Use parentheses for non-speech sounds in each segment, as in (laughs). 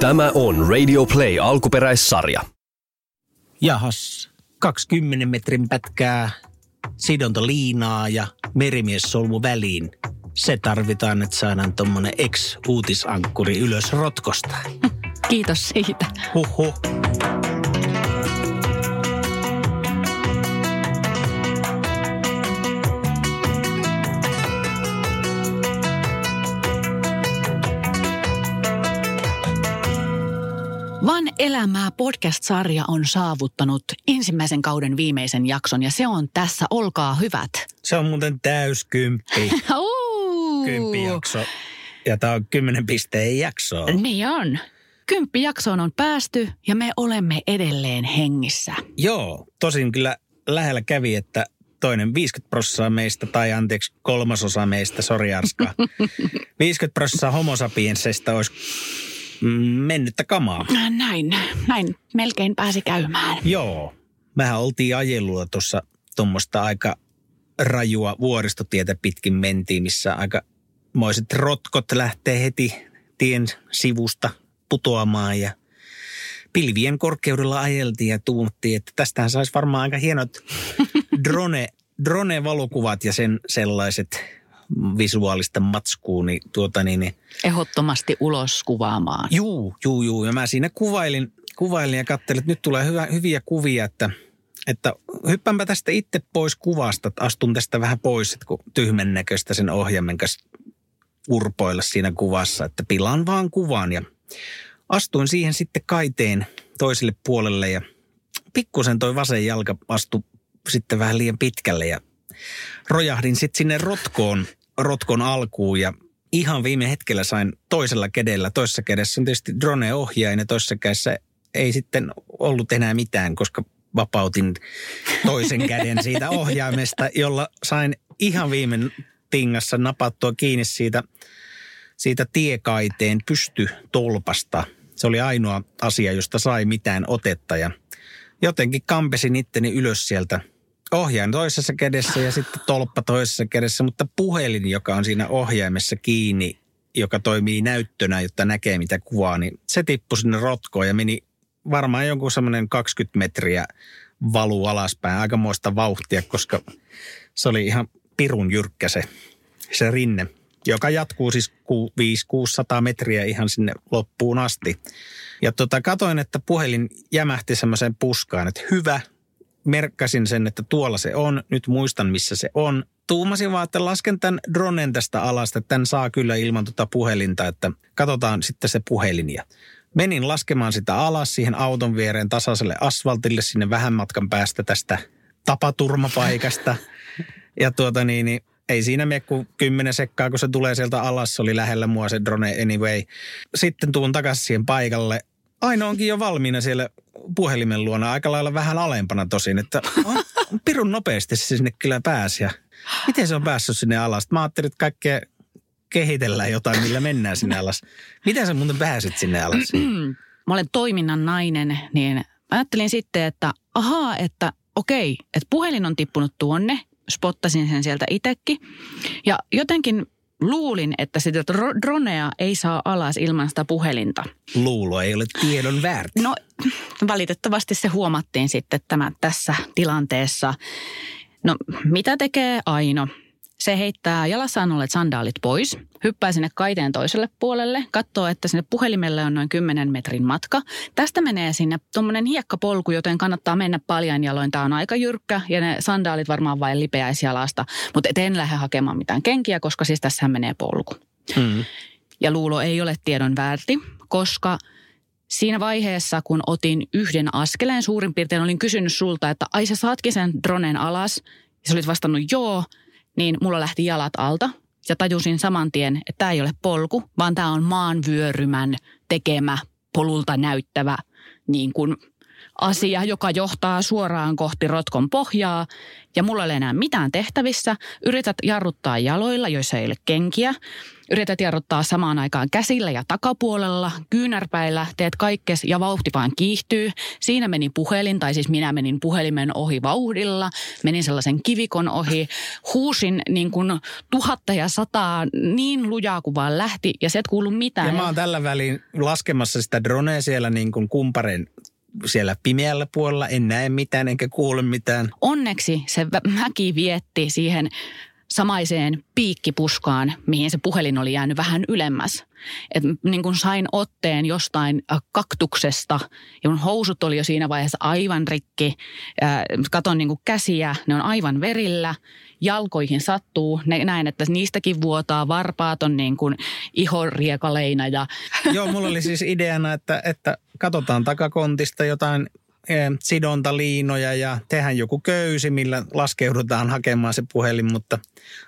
Tämä on Radio Play alkuperäissarja. Jahas, 20 metrin pätkää sidontaliinaa ja merimies-solmu väliin. Se tarvitaan, että saadaan tuommoinen ex-uutisankkuri ylös rotkosta. Kiitos siitä. Huhhuh. Elämää podcast-sarja on saavuttanut ensimmäisen kauden viimeisen jakson ja se on tässä. Olkaa hyvät. Se on muuten täyskymppi. (laughs) Uu. Kymppijakso. Ja tämä on 10 pisteen jakso. Niin on. Kymppi jaksoon on päästy ja me olemme edelleen hengissä. Joo, tosin kyllä lähellä kävi, että toinen 50 prosenttia meistä, tai anteeksi kolmasosa meistä, sori Arska. (laughs) 50 prosenttia homo sapiensseista olisi mennyttä kamaa. Näin, näin melkein pääsi käymään. Joo, mehän oltiin ajelua tuossa tuommoista aika rajua vuoristotietä pitkin mentiin, missä aika moiset rotkot lähtee heti tien sivusta putoamaan ja pilvien korkeudella ajeltiin ja tuumattiin, että tästähän saisi varmaan aika hienot (laughs) drone, drone-valokuvat ja sen sellaiset visuaalista matskuun, niin tuota niin, niin Ehdottomasti ulos kuvaamaan. Juu, juu, juu. Ja mä siinä kuvailin, kuvailin ja katselin, että nyt tulee hyvä, hyviä kuvia, että, että hyppäänpä tästä itse pois kuvasta, että astun tästä vähän pois, että kun tyhmän näköistä sen ohjaimen kanssa urpoilla siinä kuvassa, että pilaan vaan kuvan ja astuin siihen sitten kaiteen toiselle puolelle ja pikkusen toi vasen jalka astui sitten vähän liian pitkälle ja rojahdin sitten sinne rotkoon, rotkon alkuun ja ihan viime hetkellä sain toisella kädellä. Toisessa kädessä on tietysti drone-ohjain ja toisessa kädessä ei sitten ollut enää mitään, koska vapautin toisen käden siitä ohjaimesta, jolla sain ihan viime tingassa napattua kiinni siitä, siitä tiekaiteen pystytolpasta. Se oli ainoa asia, josta sai mitään otetta ja jotenkin kampesin itteni ylös sieltä ohjain toisessa kädessä ja sitten tolppa toisessa kädessä, mutta puhelin, joka on siinä ohjaimessa kiinni, joka toimii näyttönä, jotta näkee mitä kuvaa, niin se tippui sinne rotkoon ja meni varmaan jonkun semmoinen 20 metriä valu alaspäin, aikamoista vauhtia, koska se oli ihan pirun jyrkkä se, se rinne, joka jatkuu siis 5-600 metriä ihan sinne loppuun asti. Ja tota, katoin, että puhelin jämähti semmoiseen puskaan, että hyvä, merkkasin sen, että tuolla se on, nyt muistan missä se on. Tuumasin vaan, että lasken tämän dronen tästä alasta, että tämän saa kyllä ilman tuota puhelinta, että katsotaan sitten se puhelin. Ja menin laskemaan sitä alas siihen auton viereen tasaiselle asfaltille sinne vähän matkan päästä tästä tapaturmapaikasta. Ja tuota niin, niin ei siinä mene kuin kymmenen sekkaa, kun se tulee sieltä alas. Se oli lähellä mua se drone anyway. Sitten tuun takaisin siihen paikalle. Aino onkin jo valmiina siellä puhelimen luona aika lailla vähän alempana tosin, että on, pirun nopeasti se sinne kyllä pääsi. Ja miten se on päässyt sinne alas? Mä ajattelin, että kaikkea kehitellään jotain, millä mennään sinne alas. Miten sä muuten pääsit sinne alas? Mä olen toiminnan nainen, niin ajattelin sitten, että ahaa, että okei, että puhelin on tippunut tuonne, spottasin sen sieltä itsekin. Ja jotenkin luulin, että sitä dro- dronea ei saa alas ilman sitä puhelinta. Luulo ei ole tiedon väärti. No valitettavasti se huomattiin sitten tämä tässä tilanteessa. No mitä tekee Aino? Se heittää jalassaan olleet sandaalit pois, hyppää sinne kaiteen toiselle puolelle, katsoo, että sinne puhelimelle on noin 10 metrin matka. Tästä menee sinne tuommoinen hiekkapolku, joten kannattaa mennä paljain jaloin. Tämä on aika jyrkkä ja ne sandaalit varmaan vain lipeäisjalasta, mutta et en lähde hakemaan mitään kenkiä, koska siis tässä menee polku. Mm. Ja luulo ei ole tiedon väärti, koska siinä vaiheessa, kun otin yhden askeleen suurin piirtein, olin kysynyt sulta, että ai sä saatkin sen dronen alas. Ja sä olit vastannut joo, niin mulla lähti jalat alta. Ja tajusin saman tien, että tämä ei ole polku, vaan tämä on maanvyörymän tekemä, polulta näyttävä niin kuin asia, joka johtaa suoraan kohti rotkon pohjaa ja mulla ei ole enää mitään tehtävissä. Yrität jarruttaa jaloilla, joissa ei ole kenkiä. Yrität jarruttaa samaan aikaan käsillä ja takapuolella, kyynärpäillä, teet kaikkes ja vauhti vaan kiihtyy. Siinä meni puhelin, tai siis minä menin puhelimen ohi vauhdilla, menin sellaisen kivikon ohi, huusin niin kuin tuhatta ja sataa niin lujaa kuin vaan lähti ja se et kuulu mitään. Ja mä oon tällä väliin laskemassa sitä dronea siellä niin kuin kumparen siellä pimeällä puolella. En näe mitään enkä kuule mitään. Onneksi se mäki vietti siihen samaiseen piikkipuskaan, mihin se puhelin oli jäänyt vähän ylemmäs. Et niin kun sain otteen jostain äh, kaktuksesta ja mun housut oli jo siinä vaiheessa aivan rikki. Äh, katon niin käsiä, ne on aivan verillä. Jalkoihin sattuu. Ne, näen, että niistäkin vuotaa. Varpaat on niin kuin ihoriekaleina. Ja... (laughs) Joo, mulla oli siis ideana, että, että katsotaan takakontista jotain Eh, sidontaliinoja ja tehdään joku köysi, millä laskeudutaan hakemaan se puhelin, mutta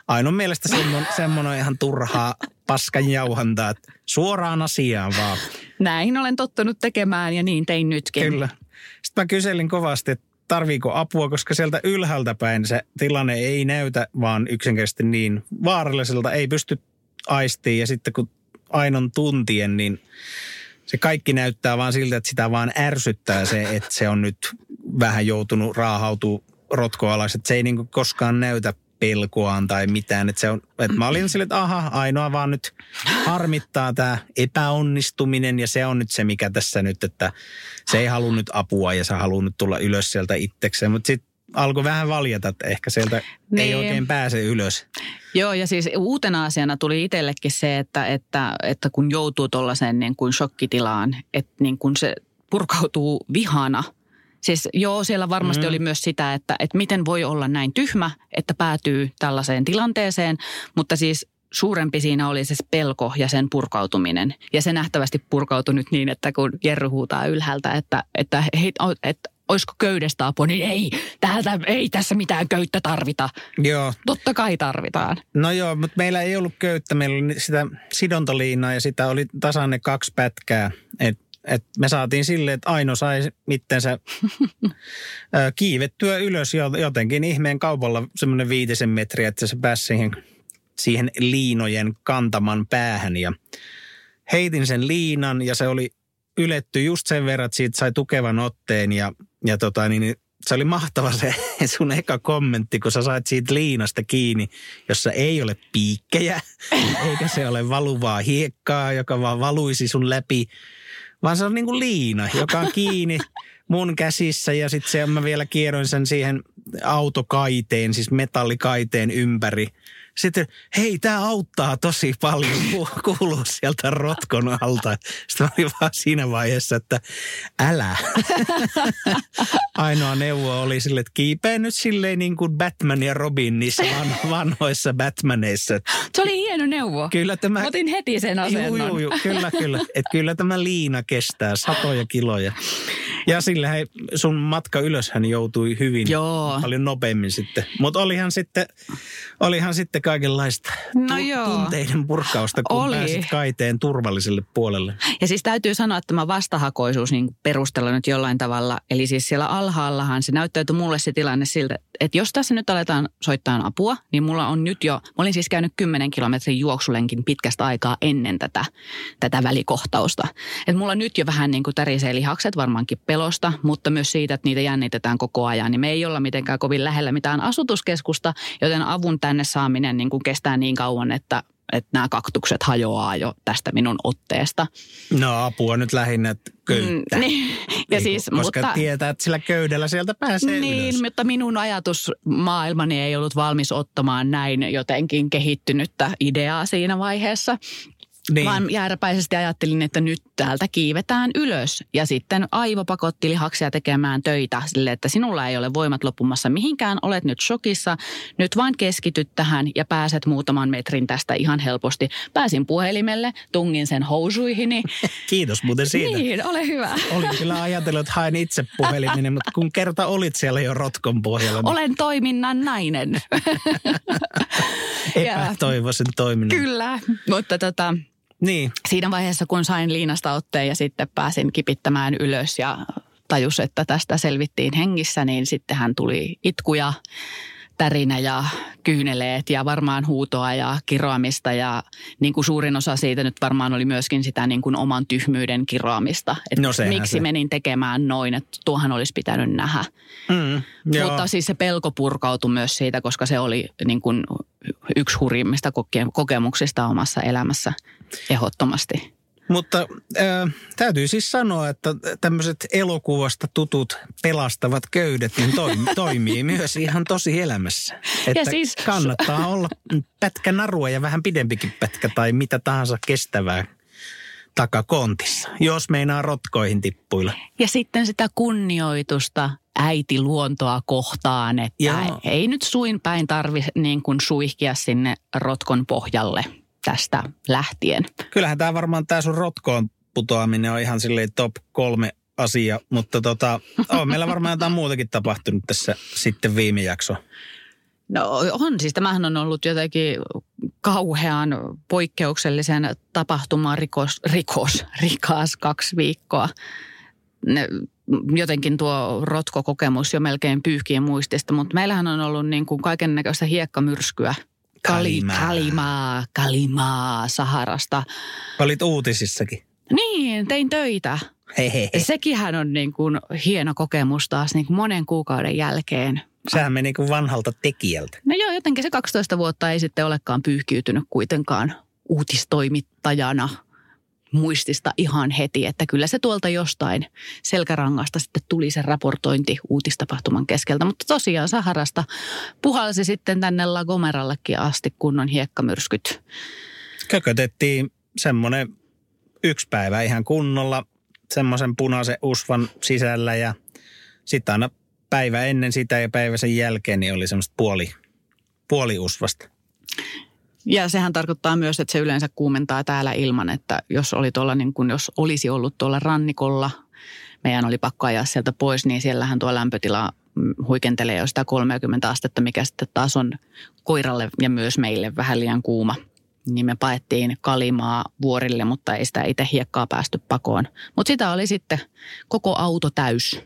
ainoa mielestä semmoinen, semmoinen ihan turhaa paskan jauhantaa, että suoraan asiaan vaan. Näin olen tottunut tekemään ja niin tein nytkin. Kyllä. Sitten mä kyselin kovasti, että tarviiko apua, koska sieltä ylhäältä päin se tilanne ei näytä vaan yksinkertaisesti niin vaaralliselta, ei pysty aistiin ja sitten kun ainon tuntien, niin se kaikki näyttää vaan siltä, että sitä vaan ärsyttää se, että se on nyt vähän joutunut raahautuu rotkoalaiset. Se ei niin koskaan näytä pelkoaan tai mitään. Että se on, että mä olin sille, että aha, ainoa vaan nyt harmittaa tämä epäonnistuminen ja se on nyt se, mikä tässä nyt, että se ei halunnut apua ja se halunnut tulla ylös sieltä itsekseen. Mutta sitten alkoi vähän valjata, että ehkä sieltä niin. ei oikein pääse ylös. Joo, ja siis uutena asiana tuli itsellekin se, että, että, että kun joutuu tuollaiseen niin kuin shokkitilaan, että niin kuin se purkautuu vihana. Siis joo, siellä varmasti mm. oli myös sitä, että, että miten voi olla näin tyhmä, että päätyy tällaiseen tilanteeseen, mutta siis suurempi siinä oli se pelko ja sen purkautuminen. Ja se nähtävästi purkautui nyt niin, että kun Jerry huutaa ylhäältä, että, että, hei, että olisiko köydestä apua, niin ei, täältä ei tässä mitään köyttä tarvita. Joo. Totta kai tarvitaan. No joo, mutta meillä ei ollut köyttä, meillä oli sitä sidontaliinaa ja sitä oli tasanne kaksi pätkää. Et, et me saatiin silleen, että Aino sai mittensä (laughs) kiivettyä ylös jotenkin ihmeen kaupalla semmoinen viitisen metriä, että se pääsi siihen, siihen liinojen kantaman päähän. Ja heitin sen liinan ja se oli yletty just sen verran, että siitä sai tukevan otteen. Ja ja tota, niin, niin, se oli mahtava se (laughs) sun eka kommentti, kun sä sait siitä liinasta kiinni, jossa ei ole piikkejä, (laughs) eikä se ole valuvaa hiekkaa, joka vaan valuisi sun läpi, vaan se on niin kuin liina, joka on (laughs) kiinni mun käsissä ja sitten se mä vielä kierroin sen siihen autokaiteen, siis metallikaiteen ympäri sitten, hei, tämä auttaa tosi paljon, kuuluu sieltä rotkon alta. Sitten mä olin vaan siinä vaiheessa, että älä. Ainoa neuvo oli sille, että kiipeä nyt silleen niin kuin Batman ja Robin niissä van, vanhoissa Batmaneissa. Se oli hieno neuvo. Kyllä tämä... Mä otin heti sen asennon. Juu, juu, juu, kyllä, kyllä. Että kyllä tämä liina kestää satoja kiloja. Ja sillä hei, sun matka ylöshän joutui hyvin Joo. paljon nopeammin sitten. Mutta olihan sitten, olihan sitten kaikenlaista no tu- joo. tunteiden purkausta, kun Oli. pääsit kaiteen turvalliselle puolelle. Ja siis täytyy sanoa, että tämä vastahakoisuus niin perustella nyt jollain tavalla. Eli siis siellä alhaallahan se näyttäytyi mulle se tilanne siltä, että jos tässä nyt aletaan soittaa apua, niin mulla on nyt jo, mä olin siis käynyt 10 kilometrin juoksulenkin pitkästä aikaa ennen tätä, tätä välikohtausta. Että mulla nyt jo vähän niin kuin tärisee lihakset varmaankin pelosta, mutta myös siitä, että niitä jännitetään koko ajan. Niin me ei olla mitenkään kovin lähellä mitään asutuskeskusta, joten avun tänne saaminen niin kuin kestää niin kauan, että että nämä kaktukset hajoaa jo tästä minun otteesta. No apua nyt lähinnä köyttä. Mm, niin. Ja niin, siis, koska mutta, tietää, että sillä köydellä sieltä pääsee Niin, ylös. mutta minun ajatusmaailmani ei ollut valmis ottamaan näin jotenkin kehittynyttä ideaa siinä vaiheessa. Niin. Vaan jääräpäisesti ajattelin, että nyt täältä kiivetään ylös. Ja sitten aivo pakotti lihaksia tekemään töitä sille, että sinulla ei ole voimat loppumassa mihinkään. Olet nyt shokissa. Nyt vain keskityt tähän ja pääset muutaman metrin tästä ihan helposti. Pääsin puhelimelle, tungin sen housuihini. (laughs) Kiitos muuten siitä. Niin, ole hyvä. Olin kyllä ajatellut, että haen itse puhelimeni, mutta kun kerta olit siellä jo rotkon pohjalla. Niin... Olen toiminnan nainen. (laughs) Epätoivoisen toiminnan. Kyllä, mutta tota, niin. Siinä vaiheessa, kun sain liinasta otteen ja sitten pääsin kipittämään ylös ja tajus, että tästä selvittiin hengissä, niin sitten hän tuli itkuja tärinä ja kyyneleet ja varmaan huutoa ja kiroamista ja niin kuin suurin osa siitä nyt varmaan oli myöskin sitä niin kuin oman tyhmyyden kiroamista. Että No miksi se. menin tekemään noin, että tuohan olisi pitänyt nähdä. Mm, joo. Mutta siis se pelko purkautui myös siitä, koska se oli niin kuin yksi hurjimmista koke- kokemuksista omassa elämässä ehdottomasti. Mutta äh, täytyy siis sanoa, että tämmöiset elokuvasta tutut pelastavat köydet niin toimi, (laughs) toimii myös ihan tosi elämässä. Että siis- kannattaa olla pätkä narua ja vähän pidempikin pätkä tai mitä tahansa kestävää takakontissa, jos meinaa rotkoihin tippuilla. Ja sitten sitä kunnioitusta äiti luontoa kohtaan, että Joo. ei nyt suin päin tarvi niin kuin suihkia sinne rotkon pohjalle tästä lähtien. Kyllähän tämä varmaan tämä sun rotkoon putoaminen on ihan silleen top kolme asia, mutta tota, on meillä varmaan jotain muutakin tapahtunut tässä sitten viime jakso. No on, siis tämähän on ollut jotenkin kauhean poikkeuksellisen tapahtumaan rikos, rikos, rikas kaksi viikkoa. Ne, jotenkin tuo rotkokokemus jo melkein pyyhkien muistista, mutta meillähän on ollut niin kuin kaiken näköistä hiekkamyrskyä. Kali, Kalimaa. kalimaa, kalimaa Saharasta. Olit uutisissakin. Niin, tein töitä. Hehehe. Sekinhän on niin kuin hieno kokemus taas niin kuin monen kuukauden jälkeen. Sehän meni kuin vanhalta tekijältä. No joo, jotenkin se 12 vuotta ei sitten olekaan pyyhkiytynyt kuitenkaan uutistoimittajana muistista ihan heti, että kyllä se tuolta jostain selkärangasta sitten tuli se raportointi uutistapahtuman keskeltä. Mutta tosiaan Saharasta puhalsi sitten tänne La Gomerallekin asti kunnon hiekkamyrskyt. Kökötettiin semmoinen yksi päivä ihan kunnolla semmoisen punaisen usvan sisällä ja sitten aina päivä ennen sitä ja päivä sen jälkeen niin oli semmoista puoli, puoli usvasta. Ja sehän tarkoittaa myös, että se yleensä kuumentaa täällä ilman, että jos, oli tuolla niin kuin, jos olisi ollut tuolla rannikolla, meidän oli pakko ajaa sieltä pois, niin siellähän tuo lämpötila huikentelee jo sitä 30 astetta, mikä sitten taas on koiralle ja myös meille vähän liian kuuma. Niin me paettiin kalimaa vuorille, mutta ei sitä itse hiekkaa päästy pakoon. Mutta sitä oli sitten koko auto täys.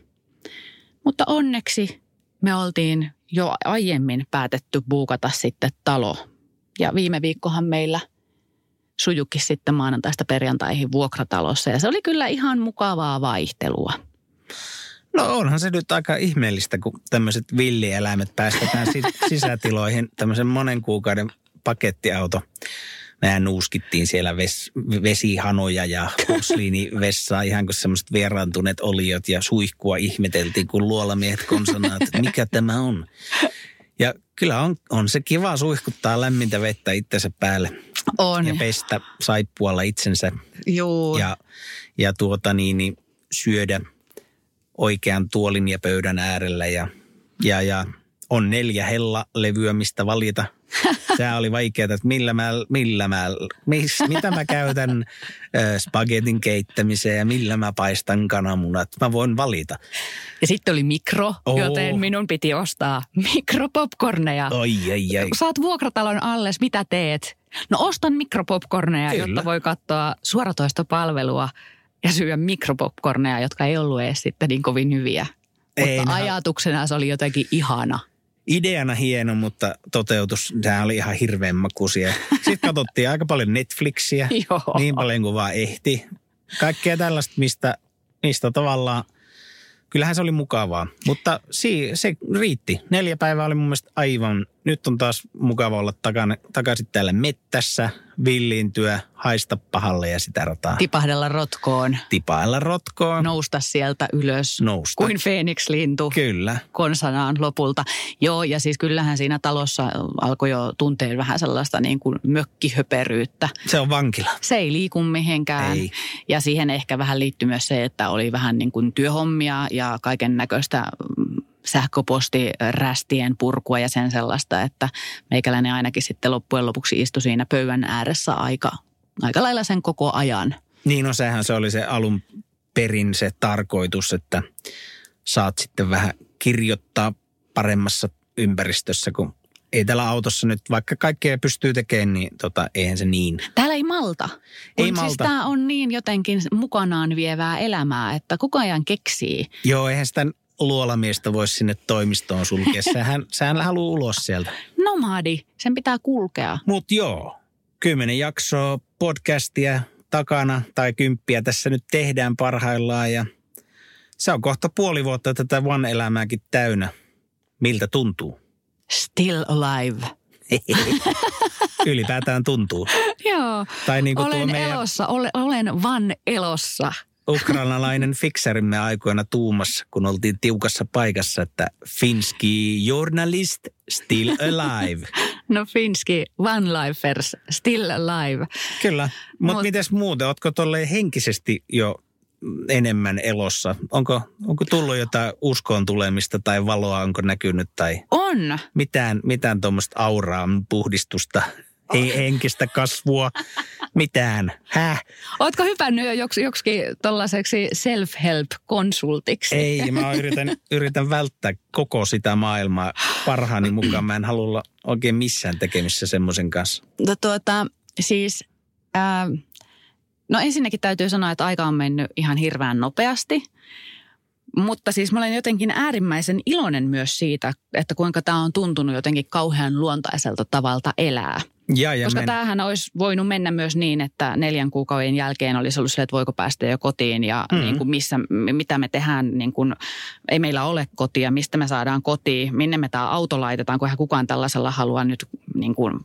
Mutta onneksi me oltiin jo aiemmin päätetty buukata sitten talo. Ja viime viikkohan meillä sujukin sitten maanantaista perjantaihin vuokratalossa. Ja se oli kyllä ihan mukavaa vaihtelua. No onhan se nyt aika ihmeellistä, kun tämmöiset villieläimet päästetään si- (laughs) sisätiloihin tämmöisen monen kuukauden pakettiauto. Mehän nuuskittiin siellä ves, vesihanoja ja (laughs) posliinivessaa ihan kuin semmoiset vieraantuneet oliot ja suihkua ihmeteltiin, kun luolamiehet konsonaa, että mikä tämä on. Ja kyllä on, on se kiva suihkuttaa lämmintä vettä itsensä päälle On. ja pestä saippualla itsensä Juu. ja, ja tuota niin, niin syödä oikean tuolin ja pöydän äärellä ja, ja, ja on neljä hella-levyä, mistä valita. (laughs) Tämä oli vaikeaa, että millä mä, millä mä, mis, mitä mä käytän spagetin keittämiseen ja millä mä paistan kananmunat. Mä voin valita. Ja sitten oli mikro, Oo. joten minun piti ostaa mikropopcorneja. Oi, ai, ai. Saat vuokratalon alles, mitä teet? No ostan mikropopcorneja, Kyllä. jotta voi katsoa suoratoistopalvelua ja syödä mikropopcorneja, jotka ei ollut edes sitten niin kovin hyviä. Ei, Mutta nehän- ajatuksena se oli jotenkin ihana. Ideana hieno, mutta toteutus, sehän oli ihan hirveän makuisia. Sitten katsottiin aika paljon Netflixiä. (laughs) Joo. niin paljon kuin vaan ehti. Kaikkea tällaista, mistä, mistä tavallaan, kyllähän se oli mukavaa. Mutta si, se riitti. Neljä päivää oli mun mielestä aivan, nyt on taas mukava olla takana, takaisin täällä mettässä, villiintyä, haista pahalle ja sitä rataa. Tipahdella rotkoon, Tipailla rotkoon, nousta sieltä ylös nousta. kuin Phoenix-lintu. Kyllä. konsanaan lopulta. Joo, ja siis kyllähän siinä talossa alkoi jo tunteen vähän sellaista niin kuin mökkihöperyyttä. Se on vankila. Se ei liiku mihinkään. Ei. Ja siihen ehkä vähän liittyy myös se, että oli vähän niin kuin työhommia ja kaiken näköistä sähköpostirästien purkua ja sen sellaista, että meikäläinen ainakin sitten loppujen lopuksi istui siinä pöydän ääressä aika, aika lailla sen koko ajan. Niin no sehän se oli se alun perin se tarkoitus, että saat sitten vähän kirjoittaa paremmassa ympäristössä, kun ei tällä autossa nyt, vaikka kaikkea pystyy tekemään, niin tota, eihän se niin. Täällä ei malta. Ei Kun Siis malta. tämä on niin jotenkin mukanaan vievää elämää, että koko ajan keksii. Joo, eihän sitä luolamiestä voi sinne toimistoon sulkea. (laughs) Sehän, sehän haluaa ulos sieltä. Nomadi, sen pitää kulkea. Mutta joo, kymmenen jaksoa podcastia takana tai kymppiä tässä nyt tehdään parhaillaan ja se on kohta puoli vuotta tätä One-elämääkin täynnä. Miltä tuntuu? Still alive. (laughs) Ylipäätään tuntuu. Joo. Tai niin kuin tuo olen meidän elossa, ole, olen van elossa. Ukrainalainen fikserimme aikoina tuumassa, kun oltiin tiukassa paikassa, että Finski journalist still alive. No Finski, one lifers, still alive. Kyllä, mutta Mut- mites muuten? Ootko tolleen henkisesti jo enemmän elossa? Onko, onko tullut jotain uskoon tulemista tai valoa, onko näkynyt tai On. mitään, mitään tuommoista auraa, puhdistusta, ei (laughs) henkistä kasvua, mitään. Häh? Ootko hypännyt jo joks, joksikin tollaiseksi self-help-konsultiksi? Ei, mä yritän, yritän välttää koko sitä maailmaa parhaani mukaan. Mä en halua olla oikein missään tekemissä semmoisen kanssa. No tuota, siis, ää, no ensinnäkin täytyy sanoa, että aika on mennyt ihan hirveän nopeasti. Mutta siis mä olen jotenkin äärimmäisen iloinen myös siitä, että kuinka tämä on tuntunut jotenkin kauhean luontaiselta tavalta elää. Ja, ja Koska men- tämähän olisi voinut mennä myös niin, että neljän kuukauden jälkeen olisi ollut sille, että voiko päästä jo kotiin ja Mhm. mm. niin kuin missä, mitä me tehdään, niin kuin, ei meillä ole kotia, mistä me saadaan kotiin, minne me tämä auto laitetaan, kun eihän kukaan tällaisella halua nyt niin kuin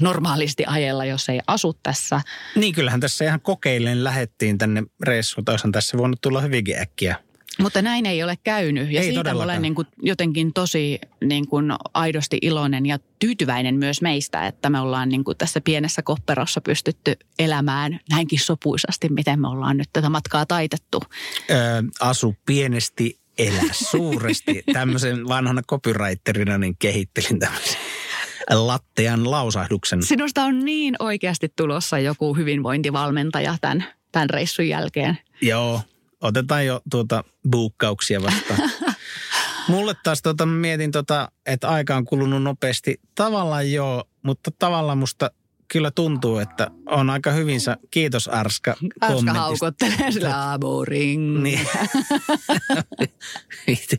normaalisti ajella, jos ei asu tässä. Niin kyllähän tässä ihan kokeillen lähettiin tänne reissuun. Olisihan tässä voinut tulla hyvinkin äkkiä. Mutta näin ei ole käynyt ja Ei siitä todellakaan. olen niin kuin jotenkin tosi niin kuin aidosti iloinen ja tyytyväinen myös meistä, että me ollaan niin kuin tässä pienessä kopperossa pystytty elämään näinkin sopuisasti, miten me ollaan nyt tätä matkaa taitettu. Öö, asu pienesti, elä suuresti. (laughs) Tämmöisen vanhana copywriterina niin kehittelin tämmöisen lattean lausahduksen. Sinusta on niin oikeasti tulossa joku hyvinvointivalmentaja tämän, tämän reissun jälkeen. Joo, otetaan jo tuota buukkauksia vastaan. (laughs) Mulle taas tota, mä mietin, tota, että aika on kulunut nopeasti. Tavallaan joo, mutta tavallaan musta kyllä tuntuu, että on aika hyvin sa- Kiitos Arska Arska haukottelee sillä. Niin. (laughs) (laughs)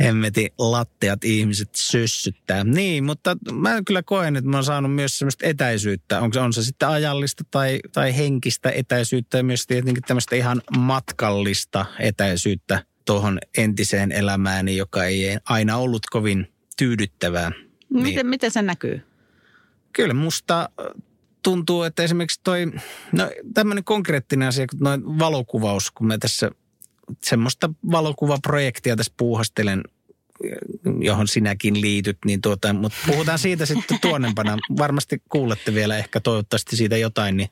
Hemmetin latteat ihmiset sössyttää. Niin, mutta mä kyllä koen, että mä oon saanut myös semmoista etäisyyttä. Onko se, on se sitten ajallista tai, tai henkistä etäisyyttä ja myös tietenkin tämmöistä ihan matkallista etäisyyttä tuohon entiseen elämääni, joka ei aina ollut kovin tyydyttävää. Niin. Miten, miten se näkyy? Kyllä musta äh, tuntuu, että esimerkiksi toi, no tämmöinen konkreettinen asia, kuin noin valokuvaus, kun mä tässä semmoista valokuvaprojektia tässä puuhastelen, johon sinäkin liityt, niin tuota, mutta puhutaan siitä sitten tuonnempana. Varmasti kuulette vielä ehkä toivottavasti siitä jotain, niin,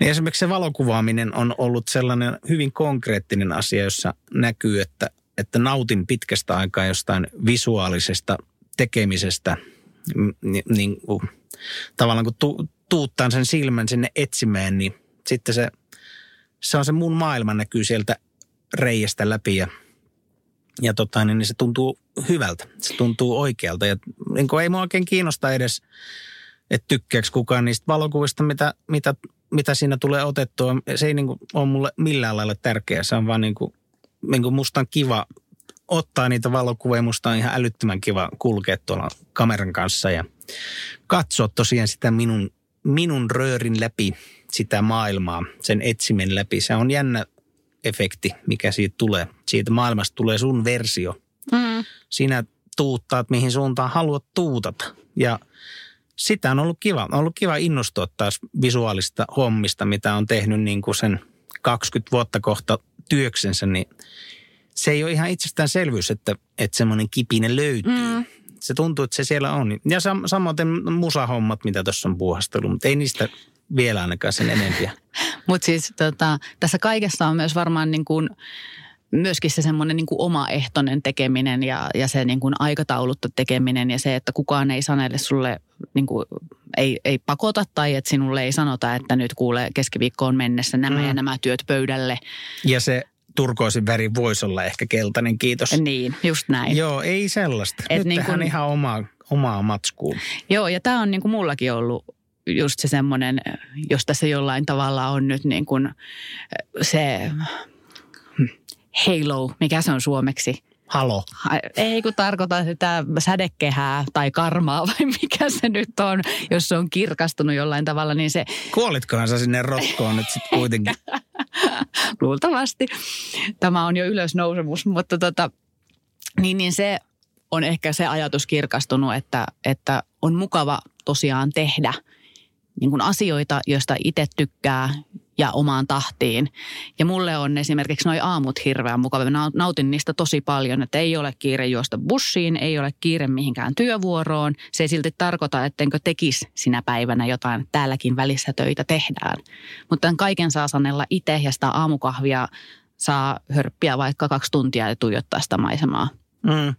niin esimerkiksi se valokuvaaminen on ollut sellainen hyvin konkreettinen asia, jossa näkyy, että, että nautin pitkästä aikaa jostain visuaalisesta tekemisestä, niin, niin kuin, tavallaan kun tu, tuuttaan sen silmän sinne etsimään, niin sitten se, se on se mun maailma näkyy sieltä reiästä läpi ja, ja tota, niin, niin se tuntuu hyvältä. Se tuntuu oikealta ja niin ei mua oikein kiinnosta edes, että tykkääkö kukaan niistä valokuvista, mitä, mitä, mitä siinä tulee otettua. Se ei niin kuin ole mulle millään lailla tärkeää. Se on vaan niin kuin, niin kuin musta on kiva ottaa niitä valokuvia. Musta on ihan älyttömän kiva kulkea tuolla kameran kanssa ja katsoa tosiaan sitä minun, minun röörin läpi sitä maailmaa, sen etsimen läpi. Se on jännä efekti, mikä siitä tulee. Siitä maailmasta tulee sun versio. Mm. Sinä tuuttaat, mihin suuntaan haluat tuutata. Ja sitä on ollut kiva. On ollut kiva innostua taas visuaalista hommista, mitä on tehnyt niin kuin sen 20 vuotta kohta työksensä, niin se ei ole ihan itsestäänselvyys, että, että semmoinen kipinen löytyy. Mm. Se tuntuu, että se siellä on. Ja sam- samoin musahommat, mitä tuossa on puuhastellut, mutta ei niistä vielä ainakaan sen enempiä. (laughs) Mutta siis tota, tässä kaikessa on myös varmaan niin kuin, myöskin se semmoinen niin kuin omaehtoinen tekeminen ja, ja se niin kuin aikataulutta tekeminen ja se, että kukaan ei sanelle sulle, niin kuin, ei, ei pakota tai että sinulle ei sanota, että nyt kuule keskiviikkoon mennessä nämä Mm. ja nämä työt pöydälle. Ja se turkoosin väri voisi olla ehkä keltainen, kiitos. Niin, just näin. Joo, ei sellaista. Et Nyt niin kun- ihan omaa omaa matskua. Joo, ja tämä on niin kuin mullakin ollut just se semmoinen, jos tässä jollain tavalla on nyt niin kuin se halo, mikä se on suomeksi? Halo. Ei kun tarkoita sitä sädekehää tai karmaa (laughs) vai mikä se nyt on, jos se on kirkastunut jollain tavalla, niin se... Kuolitkohan sä sinne rotkoon nyt sitten kuitenkin? (laughs) Luultavasti. Tämä on jo ylösnousemus, mutta tota, niin, niin se on ehkä se ajatus kirkastunut, että, että on mukava tosiaan tehdä niin kuin asioita, joista itse tykkää ja omaan tahtiin. Ja mulle on esimerkiksi noi aamut hirveän mukava. Mä nautin niistä tosi paljon, että ei ole kiire juosta bussiin, ei ole kiire mihinkään työvuoroon. Se ei silti tarkoita, ettenkö tekisi sinä päivänä jotain, täälläkin välissä töitä tehdään. Mutta tämän kaiken saa sanella itse ja sitä aamukahvia saa hörppiä vaikka kaksi tuntia ja tuijottaa sitä maisemaa. Mm.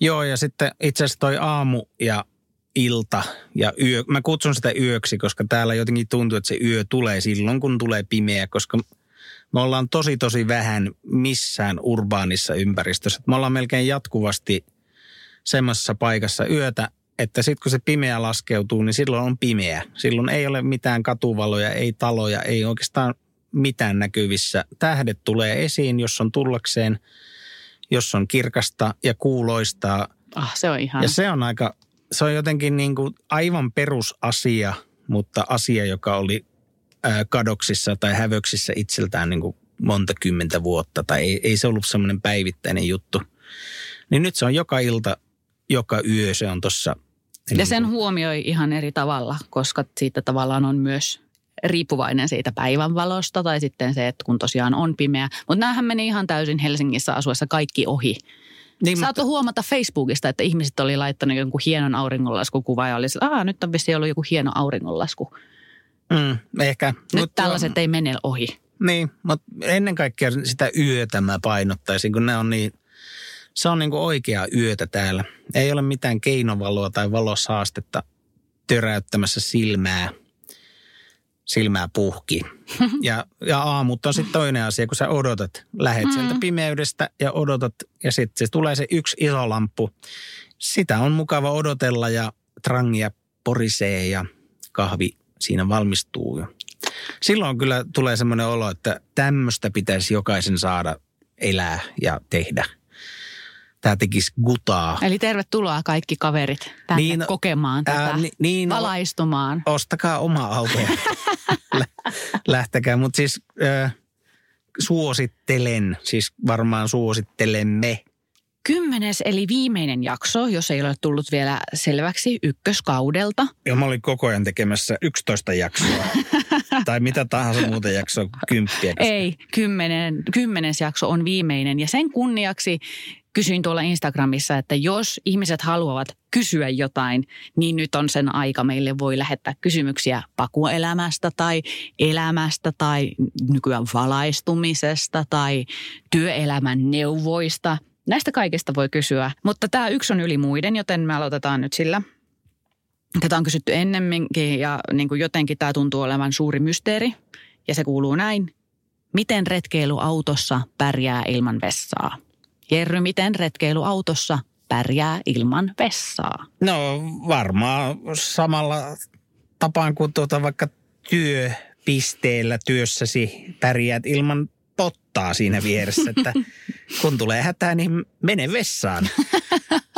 Joo, ja sitten itse asiassa toi aamu ja ilta ja yö. Mä kutsun sitä yöksi, koska täällä jotenkin tuntuu, että se yö tulee silloin, kun tulee pimeä, koska me ollaan tosi tosi vähän missään urbaanissa ympäristössä. Me ollaan melkein jatkuvasti semmoisessa paikassa yötä, että sitten kun se pimeä laskeutuu, niin silloin on pimeä. Silloin ei ole mitään katuvaloja, ei taloja, ei oikeastaan mitään näkyvissä. Tähdet tulee esiin, jos on tullakseen, jos on kirkasta ja kuuloistaa. Ah, se on ihan. Ja se on aika se on jotenkin niin kuin aivan perusasia, mutta asia, joka oli kadoksissa tai hävöksissä itseltään niin kuin monta kymmentä vuotta. Tai ei, ei se ollut semmoinen päivittäinen juttu. Niin nyt se on joka ilta, joka yö se on tuossa. Ja niin sen huomioi ihan eri tavalla, koska siitä tavallaan on myös riippuvainen siitä päivänvalosta tai sitten se, että kun tosiaan on pimeä. Mutta näähän meni ihan täysin Helsingissä asuessa kaikki ohi. Niin, Saatu mutta... huomata Facebookista, että ihmiset oli laittanut jonkun hienon auringonlaskukuvan ja oli että nyt on vissi ollut joku hieno auringonlasku. Mm, ehkä. Nyt Mut, tällaiset ei mene ohi. Niin, mutta ennen kaikkea sitä yötä mä painottaisin, kun ne on niin, se on niin kuin oikea yötä täällä. Ei ole mitään keinovaloa tai valosaastetta töräyttämässä silmää – silmää puhki. (laughs) Ja, ja aamut on sitten toinen asia, kun sä odotat. Lähet mm. sieltä pimeydestä ja odotat ja sitten se tulee se yksi iso lamppu. Sitä on mukava odotella ja trangia porisee ja kahvi siinä valmistuu. Ja silloin kyllä tulee semmoinen olo, että tämmöistä pitäisi jokaisen saada elää ja tehdä – tämä tekisi gutaa. Eli tervetuloa kaikki kaverit tänne niin, kokemaan tätä, ää, niin, valaistumaan. Ostakaa oma auto (laughs) lähtekää. Mutta siis äh, suosittelen, siis varmaan suosittelemme. Kymmenes eli viimeinen jakso, jos ei ole tullut vielä selväksi ykköskaudelta. Joo, mä olin koko ajan tekemässä 11 jaksoa. (laughs) tai mitä tahansa muuta jaksoa, kymppiä. Ei, kymmenen, kymmenes jakso on viimeinen ja sen kunniaksi kysyin tuolla Instagramissa, että jos ihmiset haluavat kysyä jotain, niin nyt on sen aika. Meille voi lähettää kysymyksiä pakuelämästä tai elämästä tai nykyään valaistumisesta tai työelämän neuvoista. Näistä kaikesta voi kysyä, mutta tämä yksi on yli muiden, joten me aloitetaan nyt sillä. Tätä on kysytty ennemminkin ja niin kuin jotenkin tämä tuntuu olevan suuri mysteeri. Ja se kuuluu näin. Miten retkeiluautossa pärjää ilman vessaa? Jerry, miten retkeiluautossa pärjää ilman vessaa? No varmaan samalla tapaan kuin tuota vaikka työpisteellä työssäsi pärjäät ilman pottaa siinä vieressä, että (laughs) kun tulee hätää, niin mene vessaan.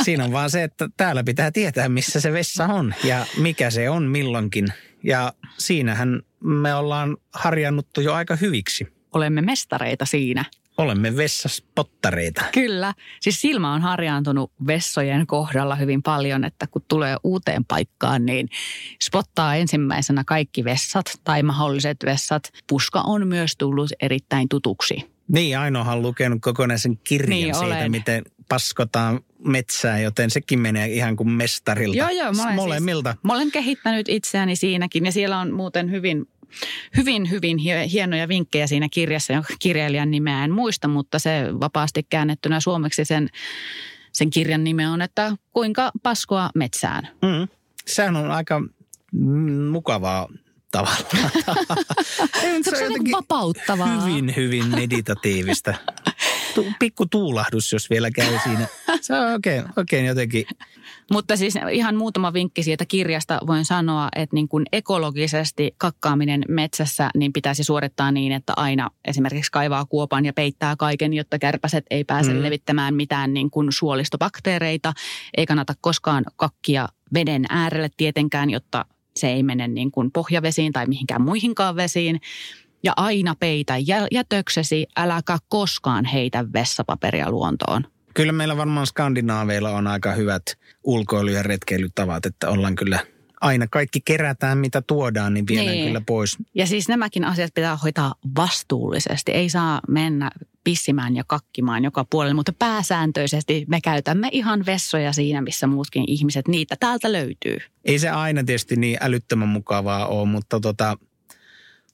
Siinä on vaan se, että täällä pitää tietää, missä se vessa on ja mikä se on milloinkin. Ja siinähän me ollaan harjannuttu jo aika hyviksi. Olemme mestareita siinä. Olemme vessaspottareita. Kyllä. Siis silmä on harjaantunut vessojen kohdalla hyvin paljon, että kun tulee uuteen paikkaan, niin spottaa ensimmäisenä kaikki vessat tai mahdolliset vessat. Puska on myös tullut erittäin tutuksi. Niin, Ainoahan on lukenut kokonaisen kirjan niin, siitä, olen. miten paskotaan metsää, joten sekin menee ihan kuin mestarilta. Joo, joo. Mä olen, Molemmilta. Siis, mä olen kehittänyt itseäni siinäkin ja siellä on muuten hyvin hyvin, hyvin hienoja vinkkejä siinä kirjassa, jonka kirjailijan nimeä en muista, mutta se vapaasti käännettynä suomeksi sen, sen kirjan nime on, että kuinka paskoa metsään. Mm. Sehän on aika mukavaa tavalla. (laughs) se on jotenkin vapauttavaa. Hyvin, hyvin meditatiivista. Pikku tuulahdus, jos vielä käy siinä Se on oikein, oikein jotenkin. Mutta siis ihan muutama vinkki siitä kirjasta voin sanoa, että niin kuin ekologisesti kakkaaminen metsässä niin pitäisi suorittaa niin, että aina esimerkiksi kaivaa kuopan ja peittää kaiken, jotta kärpäset ei pääse mm. levittämään mitään niin kuin suolistobakteereita. Ei kannata koskaan kakkia veden äärelle tietenkään, jotta se ei mene niin kuin pohjavesiin tai mihinkään muihinkaan vesiin. Ja aina peitä jätöksesi, äläkä koskaan heitä vessapaperia luontoon. Kyllä meillä varmaan skandinaaveilla on aika hyvät ulkoilu- ja retkeilytavat, että ollaan kyllä aina kaikki kerätään, mitä tuodaan, niin viedään niin. kyllä pois. Ja siis nämäkin asiat pitää hoitaa vastuullisesti. Ei saa mennä pissimään ja kakkimaan joka puolelle, mutta pääsääntöisesti me käytämme ihan vessoja siinä, missä muutkin ihmiset. Niitä täältä löytyy. Ei se aina tietysti niin älyttömän mukavaa ole, mutta tota,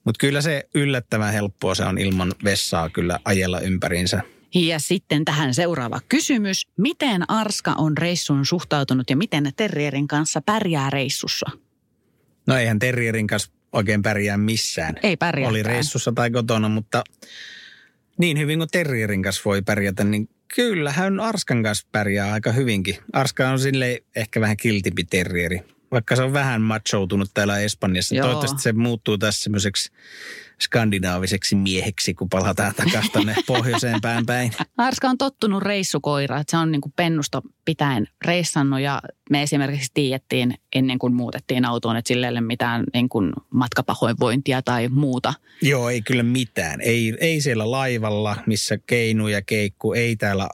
mutta kyllä se yllättävän helppoa se on ilman vessaa kyllä ajella ympäriinsä. Ja sitten tähän seuraava kysymys. Miten Arska on reissun suhtautunut ja miten terrierin kanssa pärjää reissussa? No eihän terrierin kanssa oikein pärjää missään. Ei pärjää. Oli reissussa tai kotona, mutta niin hyvin kuin terrierin kanssa voi pärjätä, niin kyllähän Arskan kanssa pärjää aika hyvinkin. Arska on sille ehkä vähän kiltimpi terrieri vaikka se on vähän machoutunut täällä Espanjassa. Joo. Toivottavasti se muuttuu tässä semmoiseksi skandinaaviseksi mieheksi, kun palataan takaisin tänne (laughs) pohjoiseen päin päin. Arska on tottunut reissukoira, että se on niin kuin pennusta pitäen reissannut ja me esimerkiksi tiedettiin ennen kuin muutettiin autoon, että sille ei ole mitään niin kuin matkapahoinvointia tai muuta. Joo, ei kyllä mitään. Ei, ei siellä laivalla, missä keinu ja keikku, ei täällä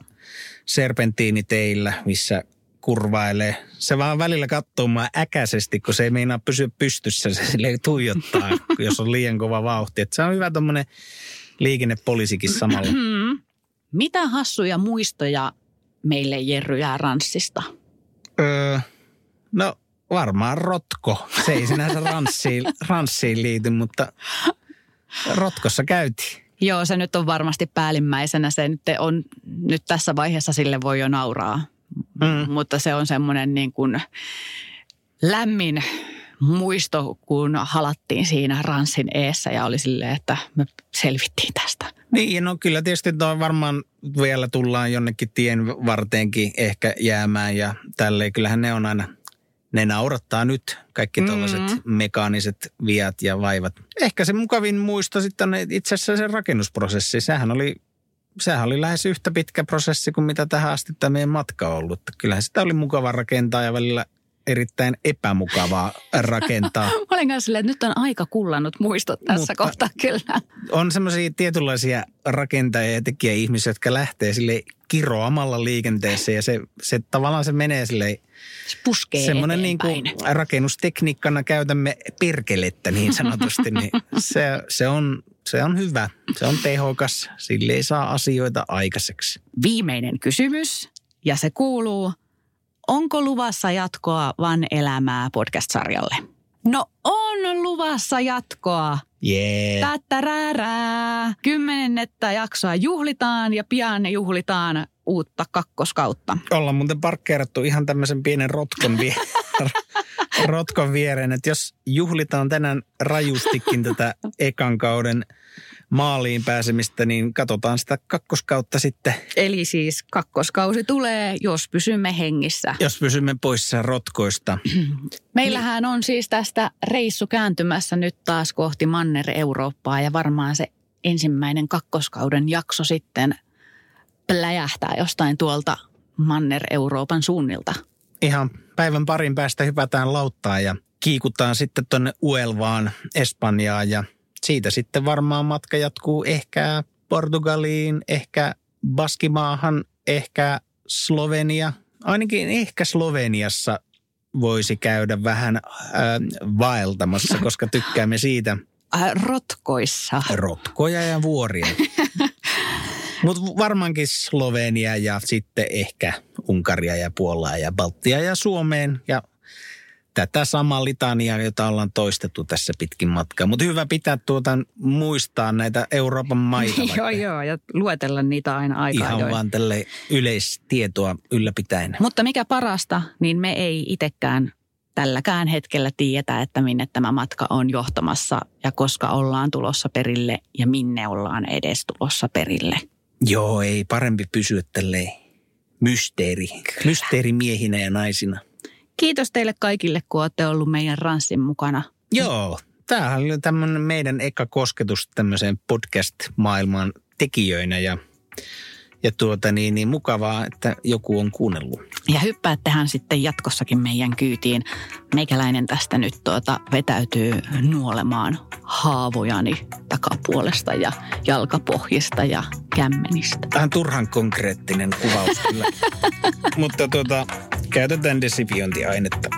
serpentiiniteillä, missä kurvailee. Se vaan välillä katsoo mua äkäisesti, kun se ei meinaa pysyä pystyssä. Se sille tuijottaa, jos on liian kova vauhti. Et se on hyvä tuommoinen liikennepoliisikin samalla. (clears throat) Mitä hassuja muistoja meille Jerry jää Ranssista? Öö, no varmaan rotko. Se ei sinänsä ranssiin, ranssiin liity, mutta rotkossa käytiin. Joo, se nyt on varmasti päällimmäisenä. Se nyt on, nyt tässä vaiheessa sille voi jo nauraa. Mm. Mutta se on semmoinen niin kuin lämmin muisto, kun halattiin siinä ranssin eessä ja oli silleen, että me selvittiin tästä. Niin, no kyllä tietysti tuo varmaan vielä tullaan jonnekin tien varteenkin ehkä jäämään ja tälleen. Kyllähän ne on aina, ne naurattaa nyt kaikki tuollaiset mm-hmm. mekaaniset viat ja vaivat. Ehkä se mukavin muisto sitten on itse asiassa se rakennusprosessi. Sehän oli sehän oli lähes yhtä pitkä prosessi kuin mitä tähän asti tämä meidän matka on ollut. Kyllähän sitä oli mukava rakentaa ja välillä erittäin epämukavaa rakentaa. (laughs) Mä olen kanssa silleen, että nyt on aika kullannut muistot tässä Mutta kohtaa kyllä. On semmoisia tietynlaisia rakentajia ja tekijä-ihmisiä, jotka lähtee sille kiroamalla liikenteessä ja se, se tavallaan se menee silleen se puskee Semmoinen niin kuin rakennustekniikkana käytämme perkelettä niin sanotusti, niin se, se, on, se on hyvä. Se on tehokas. Sille ei saa asioita aikaiseksi. Viimeinen kysymys ja se kuuluu, onko luvassa jatkoa Van elämää podcast-sarjalle? No on luvassa jatkoa. Yeah. Tättärärää. Kymmenennettä jaksoa juhlitaan ja pian juhlitaan uutta kakkoskautta. Ollaan muuten parkkeerattu ihan tämmöisen pienen rotkon, vie- (laughs) rotkon viereen, että jos juhlitaan tänään rajustikin tätä ekan kauden maaliin pääsemistä, niin katsotaan sitä kakkoskautta sitten. Eli siis kakkoskausi tulee, jos pysymme hengissä. Jos pysymme poissa rotkoista. (clears throat) Meillähän on siis tästä reissu kääntymässä nyt taas kohti Manner-Eurooppaa ja varmaan se ensimmäinen kakkoskauden jakso sitten – pläjähtää jostain tuolta Manner-Euroopan suunnilta. Ihan päivän parin päästä hypätään lauttaa ja kiikutaan sitten tuonne Uelvaan, Espanjaan ja siitä sitten varmaan matka jatkuu ehkä Portugaliin, ehkä Baskimaahan, ehkä Slovenia. Ainakin ehkä Sloveniassa voisi käydä vähän äh, vaeltamassa, koska tykkäämme siitä. Rotkoissa. Rotkoja ja vuoria. (laughs) Mutta varmaankin Slovenia ja sitten ehkä Unkaria ja Puolaa ja Baltia ja Suomeen ja tätä samaa litaniaa, jota ollaan toistettu tässä pitkin matkaa. Mutta hyvä pitää tuota, muistaa näitä Euroopan maita. (laughs) joo, joo, ja luetella niitä aina aikaa. Ihan join. vaan tälle yleistietoa ylläpitäen. Mutta mikä parasta, niin me ei itsekään tälläkään hetkellä tiedetä, että minne tämä matka on johtamassa ja koska ollaan tulossa perille ja minne ollaan edes tulossa perille. Joo, ei parempi pysyä tälleen mysteeri. Mysteerimiehinä ja naisina. Kiitos teille kaikille, kun olette ollut meidän ranssin mukana. Joo, tämähän oli tämmöinen meidän eka kosketus tämmöiseen podcast-maailmaan tekijöinä ja, ja tuota niin, niin mukavaa, että joku on kuunnellut. Ja hyppäättehän sitten jatkossakin meidän kyytiin. Meikäläinen tästä nyt tuota vetäytyy nuolemaan haavojani takapuolesta ja jalkapohjista ja kämmenistä. Vähän turhan konkreettinen kuvaus kyllä. (laughs) Mutta tuota, käytetään desifiointiainetta.